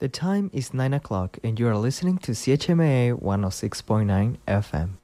The time is 9 o'clock, and you are listening to CHMA 106.9 FM.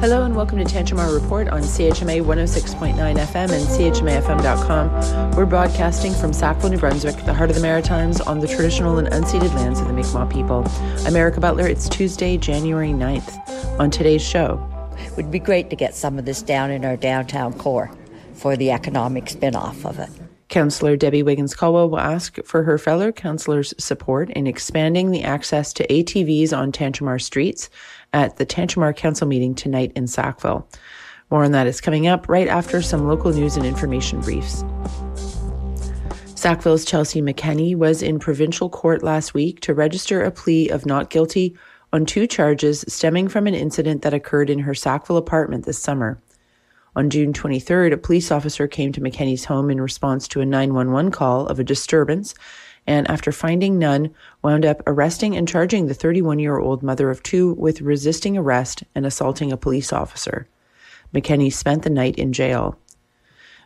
Hello and welcome to Tantramar Report on CHMA 106.9 FM and CHMAFM.com. We're broadcasting from Sackville, New Brunswick, the heart of the Maritimes, on the traditional and unceded lands of the Mi'kmaq people. I'm Erica Butler. It's Tuesday, January 9th. On today's show, it would be great to get some of this down in our downtown core for the economic spin off of it. Councillor Debbie Wiggins Caldwell will ask for her fellow councillors' support in expanding the access to ATVs on Tantramar streets at the Tantramar Council meeting tonight in Sackville. More on that is coming up right after some local news and information briefs. Sackville's Chelsea McKenney was in provincial court last week to register a plea of not guilty on two charges stemming from an incident that occurred in her Sackville apartment this summer. On June 23rd, a police officer came to McKenney's home in response to a 911 call of a disturbance and after finding none, wound up arresting and charging the 31 year old mother of two with resisting arrest and assaulting a police officer. McKenney spent the night in jail.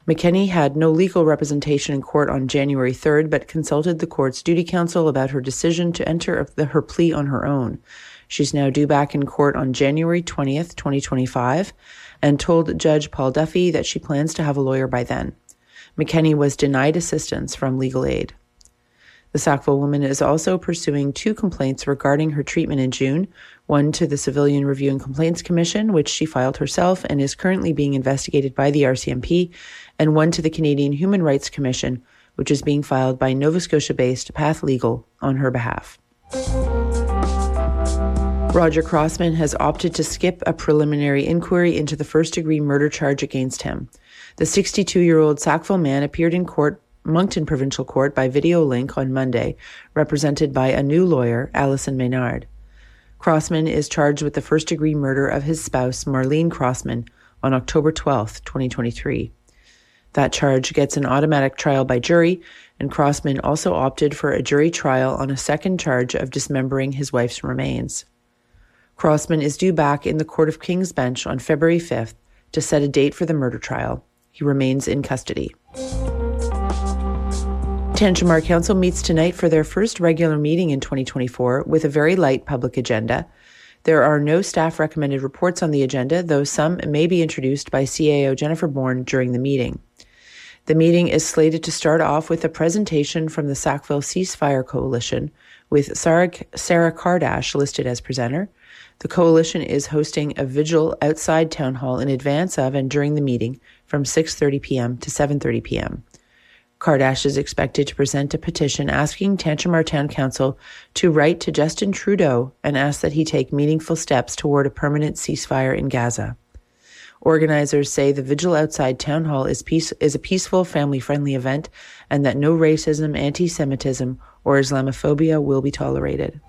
McKenney had no legal representation in court on January 3rd, but consulted the court's duty counsel about her decision to enter the, her plea on her own. She's now due back in court on January 20th, 2025, and told Judge Paul Duffy that she plans to have a lawyer by then. McKenney was denied assistance from legal aid. The Sackville woman is also pursuing two complaints regarding her treatment in June one to the Civilian Review and Complaints Commission, which she filed herself and is currently being investigated by the RCMP, and one to the Canadian Human Rights Commission, which is being filed by Nova Scotia based Path Legal on her behalf. Roger Crossman has opted to skip a preliminary inquiry into the first degree murder charge against him. The 62 year old Sackville man appeared in court Moncton Provincial Court by video link on Monday, represented by a new lawyer, Alison Maynard. Crossman is charged with the first degree murder of his spouse, Marlene Crossman, on October 12, 2023. That charge gets an automatic trial by jury, and Crossman also opted for a jury trial on a second charge of dismembering his wife's remains. Crossman is due back in the Court of King's Bench on February 5th to set a date for the murder trial. He remains in custody. Tantramar Council meets tonight for their first regular meeting in 2024 with a very light public agenda. There are no staff recommended reports on the agenda, though some may be introduced by CAO Jennifer Bourne during the meeting. The meeting is slated to start off with a presentation from the Sackville Ceasefire Coalition, with Sarah, Sarah Kardash listed as presenter. The coalition is hosting a vigil outside Town Hall in advance of and during the meeting from 6:30 p.m. to 7:30 p.m. Kardash is expected to present a petition asking Tantramar Town Council to write to Justin Trudeau and ask that he take meaningful steps toward a permanent ceasefire in Gaza. Organizers say the vigil outside Town Hall is, peace, is a peaceful, family friendly event and that no racism, anti Semitism, or Islamophobia will be tolerated.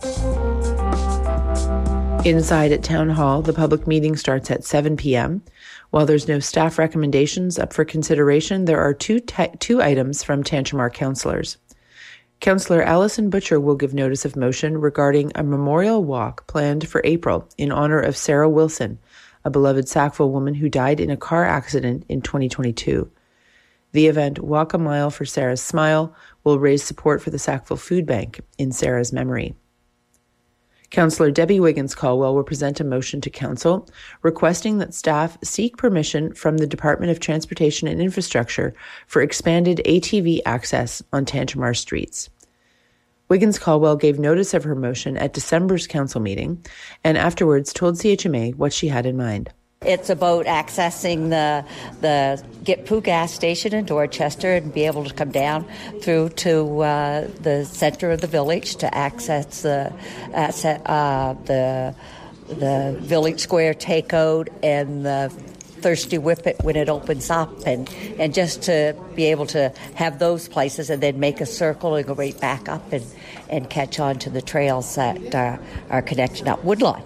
Inside at Town Hall, the public meeting starts at 7 p.m. While there's no staff recommendations up for consideration, there are two, two items from Tantramar councillors. Councillor Alison Butcher will give notice of motion regarding a memorial walk planned for April in honor of Sarah Wilson, a beloved Sackville woman who died in a car accident in 2022. The event, Walk a Mile for Sarah's Smile, will raise support for the Sackville Food Bank in Sarah's memory. Councillor Debbie Wiggins Caldwell will present a motion to Council requesting that staff seek permission from the Department of Transportation and Infrastructure for expanded ATV access on Tantramar streets. Wiggins Caldwell gave notice of her motion at December's Council meeting and afterwards told CHMA what she had in mind. It's about accessing the the Gitpo gas station in Dorchester and be able to come down through to uh, the center of the village to access the uh, the the village square takeout and the thirsty whippet when it opens up and and just to be able to have those places and then make a circle and go right back up and and catch on to the trails that uh, are connected up Woodlawn.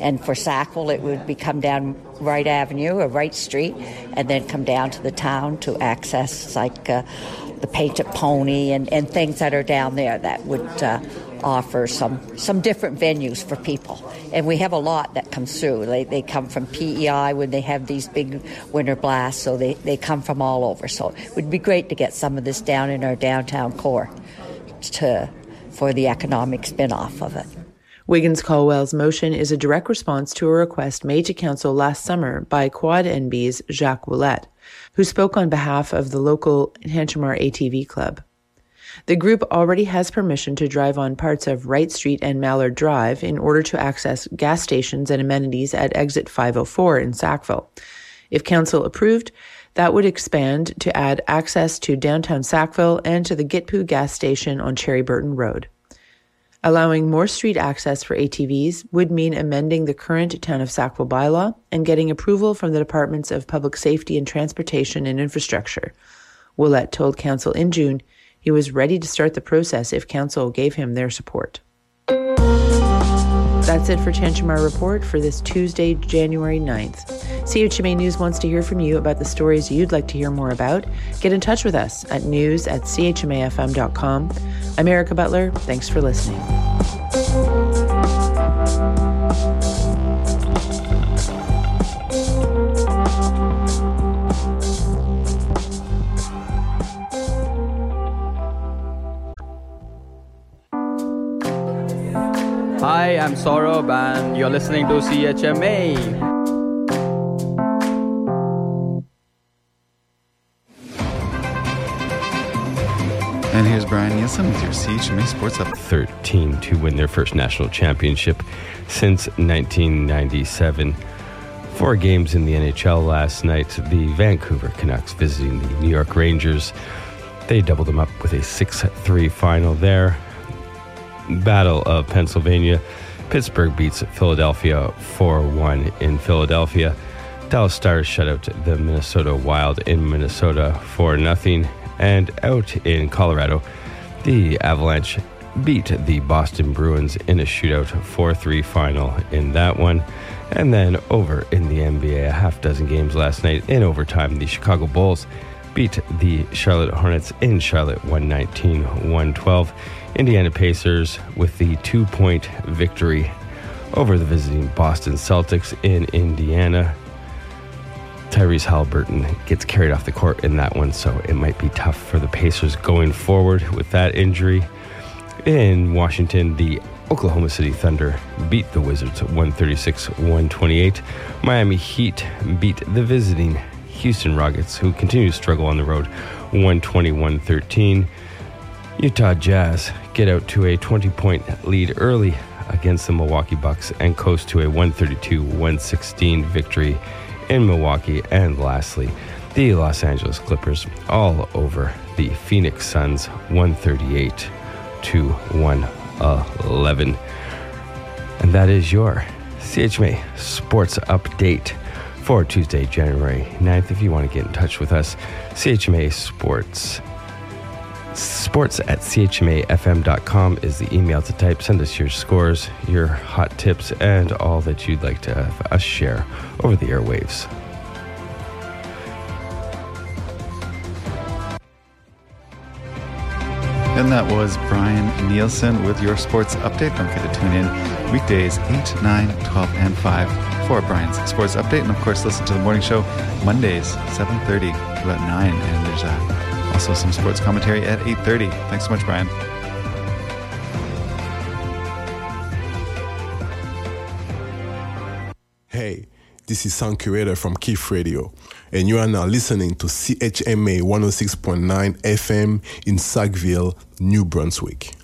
And for Sackville, it would be come down Wright Avenue or Wright Street, and then come down to the town to access like uh, the Painted Pony and, and things that are down there that would uh, offer some some different venues for people. And we have a lot that comes through. They, they come from PEI when they have these big winter blasts, so they, they come from all over. So it would be great to get some of this down in our downtown core to for the economic spinoff of it. Wiggins Caldwell's motion is a direct response to a request made to Council last summer by Quad NB's Jacques Ouellette, who spoke on behalf of the local Tantramar ATV Club. The group already has permission to drive on parts of Wright Street and Mallard Drive in order to access gas stations and amenities at exit 504 in Sackville. If Council approved, that would expand to add access to downtown Sackville and to the Gitpo gas station on Cherry Burton Road. Allowing more street access for ATVs would mean amending the current Town of Sackville bylaw and getting approval from the Departments of Public Safety and Transportation and Infrastructure. Ouellette told Council in June he was ready to start the process if Council gave him their support. That's it for Tantramar Report for this Tuesday, January 9th. CHMA News wants to hear from you about the stories you'd like to hear more about. Get in touch with us at news at chmafm.com. I'm Erica Butler. Thanks for listening. Hi, I'm Saurabh and you're listening to CHMA. And here's Brian Nielsen with your CHMA Sports Up. 13 to win their first national championship since 1997. Four games in the NHL last night. The Vancouver Canucks visiting the New York Rangers. They doubled them up with a 6 3 final there. Battle of Pennsylvania. Pittsburgh beats Philadelphia 4 1 in Philadelphia. Dallas Stars shut out the Minnesota Wild in Minnesota 4 0. And out in Colorado, the Avalanche beat the Boston Bruins in a shootout 4 3 final in that one. And then over in the NBA, a half dozen games last night in overtime, the Chicago Bulls beat the Charlotte Hornets in Charlotte 119 112. Indiana Pacers with the two point victory over the visiting Boston Celtics in Indiana. Tyrese Halliburton gets carried off the court in that one, so it might be tough for the Pacers going forward with that injury. In Washington, the Oklahoma City Thunder beat the Wizards 136 128. Miami Heat beat the visiting Houston Rockets, who continue to struggle on the road 121 13. Utah Jazz get out to a 20 point lead early against the Milwaukee Bucks and coast to a 132 116 victory in Milwaukee. And lastly, the Los Angeles Clippers all over the Phoenix Suns 138 to 111. And that is your CHMA Sports Update for Tuesday, January 9th. If you want to get in touch with us, CHMA Sports Sports at chmafm.com is the email to type. Send us your scores, your hot tips, and all that you'd like to have us share over the airwaves. And that was Brian Nielsen with your sports update. Don't forget to tune in weekdays 8, 9, 12, and 5 for Brian's sports update. And of course, listen to the morning show Mondays, 7.30 to about 9. And there's uh, also some sports commentary at 8.30. Thanks so much, Brian. Hey, this is Sound Curator from Keith Radio, and you are now listening to CHMA 106.9 FM in Sackville, New Brunswick.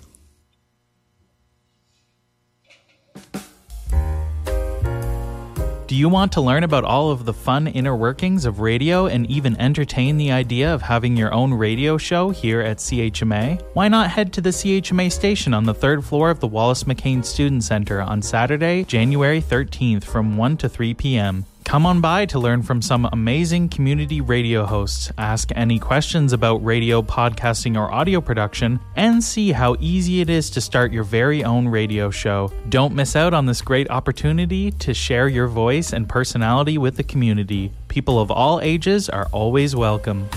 Do you want to learn about all of the fun inner workings of radio and even entertain the idea of having your own radio show here at CHMA? Why not head to the CHMA station on the third floor of the Wallace McCain Student Center on Saturday, January 13th from 1 to 3 p.m.? Come on by to learn from some amazing community radio hosts, ask any questions about radio, podcasting, or audio production, and see how easy it is to start your very own radio show. Don't miss out on this great opportunity to share your voice and personality with the community. People of all ages are always welcome.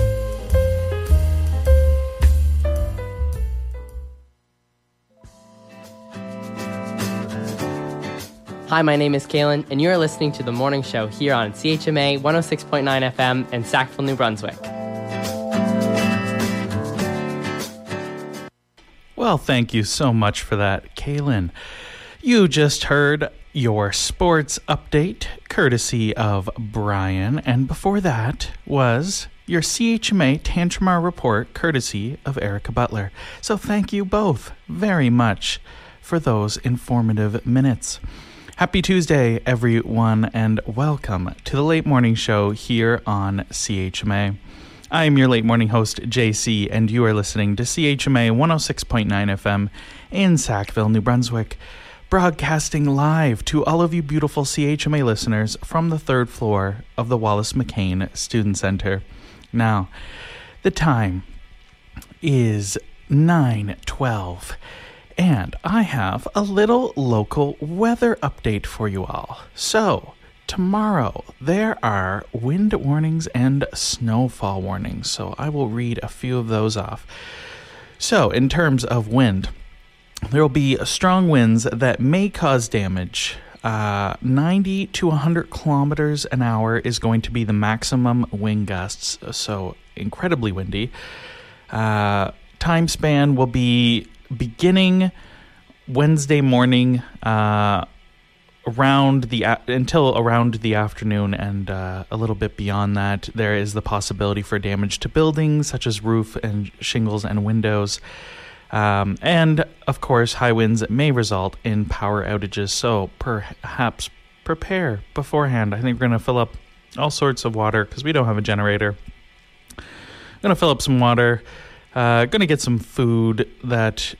Hi, my name is Kaylin, and you're listening to the morning show here on CHMA 106.9 FM in Sackville, New Brunswick. Well, thank you so much for that, Kaylin. You just heard your sports update courtesy of Brian, and before that was your CHMA Tantramar report courtesy of Erica Butler. So thank you both very much for those informative minutes. Happy Tuesday, everyone, and welcome to the late morning show here on CHMA. I am your late morning host, JC, and you are listening to CHMA 106.9 FM in Sackville, New Brunswick, broadcasting live to all of you beautiful CHMA listeners from the third floor of the Wallace McCain Student Center. Now, the time is 912 and I have a little local weather update for you all. So, tomorrow there are wind warnings and snowfall warnings. So, I will read a few of those off. So, in terms of wind, there will be strong winds that may cause damage. Uh, 90 to 100 kilometers an hour is going to be the maximum wind gusts, so incredibly windy. Uh, time span will be beginning Wednesday morning uh, around the until around the afternoon and uh, a little bit beyond that there is the possibility for damage to buildings such as roof and shingles and windows. Um, and of course high winds may result in power outages. So perhaps prepare beforehand. I think we're going to fill up all sorts of water because we don't have a generator. I'm going to fill up some water uh, gonna get some food that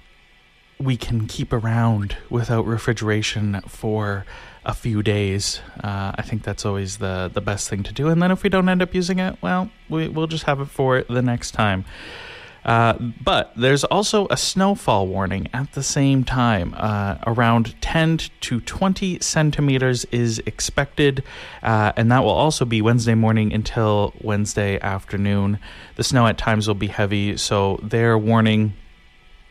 we can keep around without refrigeration for a few days. Uh, I think that's always the the best thing to do. And then if we don't end up using it, well, we, we'll just have it for the next time. Uh, but there's also a snowfall warning at the same time. Uh, around 10 to 20 centimeters is expected, uh, and that will also be Wednesday morning until Wednesday afternoon. The snow at times will be heavy, so they're warning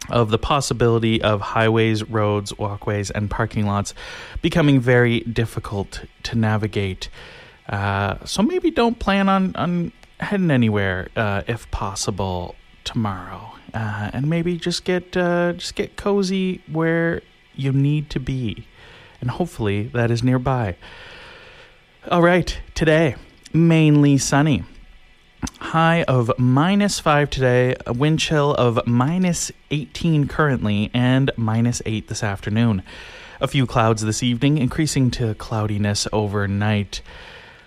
of the possibility of highways, roads, walkways, and parking lots becoming very difficult to navigate. Uh, so maybe don't plan on, on heading anywhere uh, if possible tomorrow, uh, and maybe just get uh, just get cozy where you need to be, and hopefully that is nearby. All right, today mainly sunny. High of minus 5 today, a wind chill of minus 18 currently, and minus 8 this afternoon. A few clouds this evening, increasing to cloudiness overnight.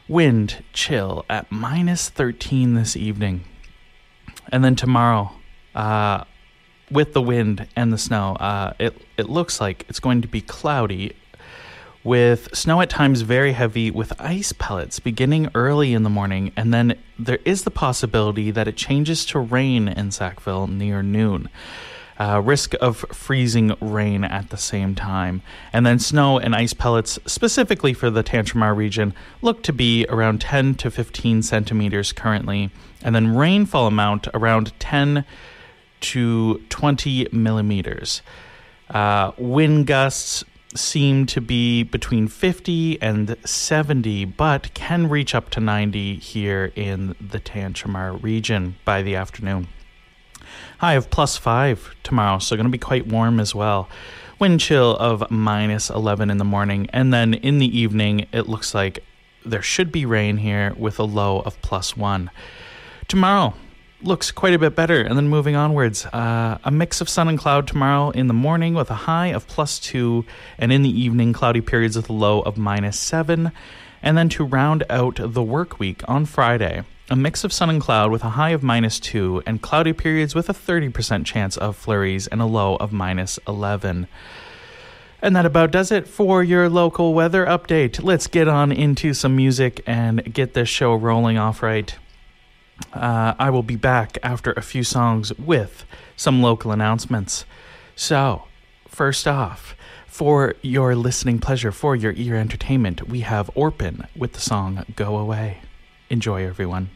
Wind chill at minus 13 this evening. And then tomorrow, uh, with the wind and the snow, uh, it it looks like it's going to be cloudy, with snow at times very heavy, with ice pellets beginning early in the morning, and then there is the possibility that it changes to rain in Sackville near noon. Uh, risk of freezing rain at the same time. And then snow and ice pellets, specifically for the Tantramar region, look to be around 10 to 15 centimeters currently. And then rainfall amount around 10 to 20 millimeters. Uh, wind gusts seem to be between 50 and 70, but can reach up to 90 here in the Tantramar region by the afternoon. High of plus 5 tomorrow, so going to be quite warm as well. Wind chill of minus 11 in the morning, and then in the evening, it looks like there should be rain here with a low of plus 1. Tomorrow, looks quite a bit better. And then moving onwards, uh, a mix of sun and cloud tomorrow in the morning with a high of plus two, and in the evening, cloudy periods with a low of minus seven. And then to round out the work week on Friday, a mix of sun and cloud with a high of minus two, and cloudy periods with a 30% chance of flurries and a low of minus 11. And that about does it for your local weather update. Let's get on into some music and get this show rolling off right. Uh, I will be back after a few songs with some local announcements. So, first off, for your listening pleasure, for your ear entertainment, we have Orpin with the song Go Away. Enjoy, everyone.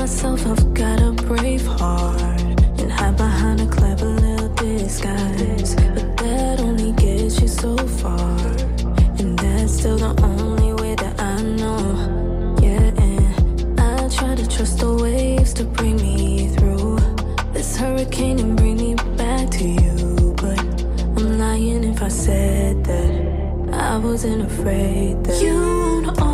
myself, I've got a brave heart. And hide behind a clever little disguise. But that only gets you so far. And that's still the only way that I know. Yeah, and I try to trust the waves to bring me through this hurricane and bring me back to you. But I'm lying if I said that I wasn't afraid that you won't.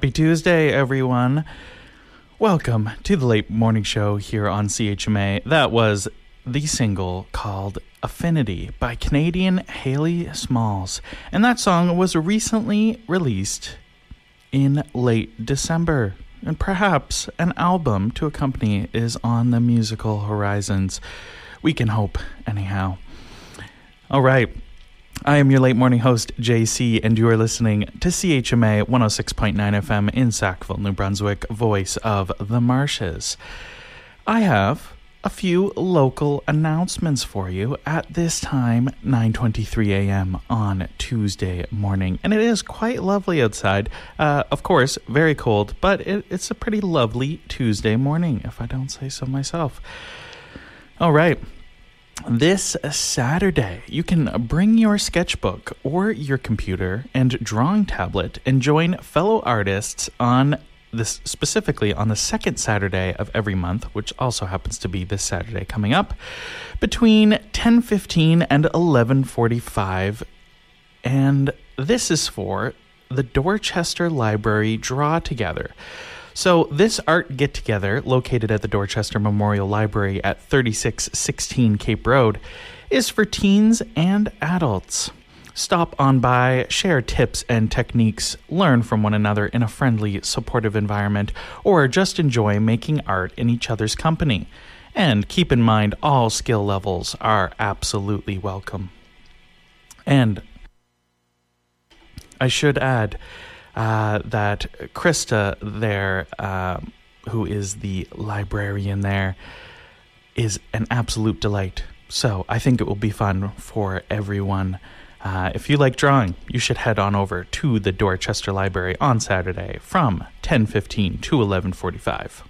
Happy Tuesday, everyone. Welcome to the late morning show here on CHMA. That was the single called Affinity by Canadian Haley Smalls. And that song was recently released in late December. And perhaps an album to accompany is on the musical horizons. We can hope, anyhow. All right. I am your late morning host, JC, and you are listening to CHMA 106.9 FM in Sackville, New Brunswick, voice of the marshes. I have a few local announcements for you at this time 9:23 a.m. on Tuesday morning and it is quite lovely outside uh, of course very cold but it, it's a pretty lovely Tuesday morning if I don't say so myself all right this Saturday, you can bring your sketchbook or your computer and drawing tablet and join fellow artists on this specifically on the second Saturday of every month, which also happens to be this Saturday coming up, between 10:15 and 11:45 and this is for the Dorchester Library Draw Together. So, this art get together, located at the Dorchester Memorial Library at 3616 Cape Road, is for teens and adults. Stop on by, share tips and techniques, learn from one another in a friendly, supportive environment, or just enjoy making art in each other's company. And keep in mind, all skill levels are absolutely welcome. And I should add uh, that Krista there, uh, who is the librarian there, is an absolute delight. So I think it will be fun for everyone. Uh, if you like drawing, you should head on over to the Dorchester Library on Saturday from 10:15 to 11:45.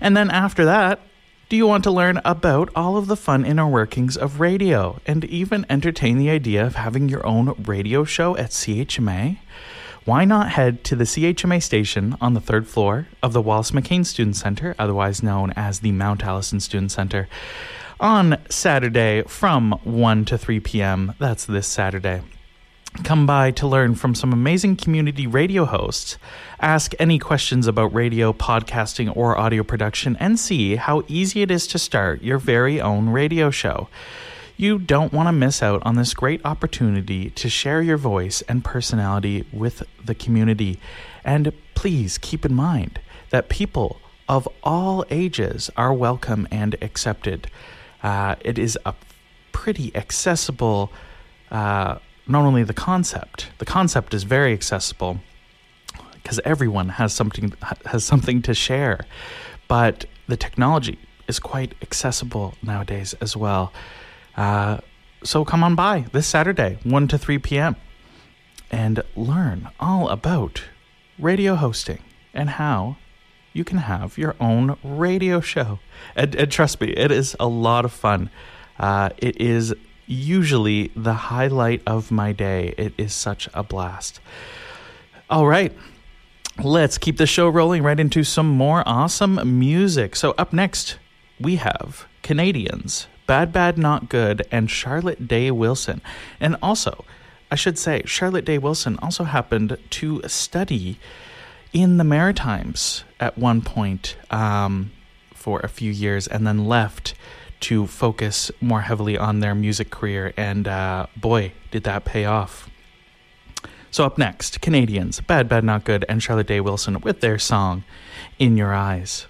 And then after that, do you want to learn about all of the fun inner workings of radio and even entertain the idea of having your own radio show at CHMA? Why not head to the CHMA station on the third floor of the Wallace McCain Student Center, otherwise known as the Mount Allison Student Center, on Saturday from 1 to 3 p.m. That's this Saturday. Come by to learn from some amazing community radio hosts, ask any questions about radio, podcasting, or audio production, and see how easy it is to start your very own radio show. You don't want to miss out on this great opportunity to share your voice and personality with the community. And please keep in mind that people of all ages are welcome and accepted. Uh, it is a pretty accessible, uh, not only the concept, the concept is very accessible because everyone has something has something to share, but the technology is quite accessible nowadays as well. Uh, so come on by this Saturday, 1 to 3 p.m., and learn all about radio hosting and how you can have your own radio show. And, and trust me, it is a lot of fun. Uh, it is usually the highlight of my day. It is such a blast. All right. Let's keep the show rolling right into some more awesome music. So, up next, we have Canadians, Bad Bad Not Good, and Charlotte Day Wilson. And also, I should say, Charlotte Day Wilson also happened to study in the Maritimes at one point um, for a few years and then left to focus more heavily on their music career. And uh, boy, did that pay off. So, up next, Canadians, Bad Bad Not Good, and Charlotte Day Wilson with their song, In Your Eyes.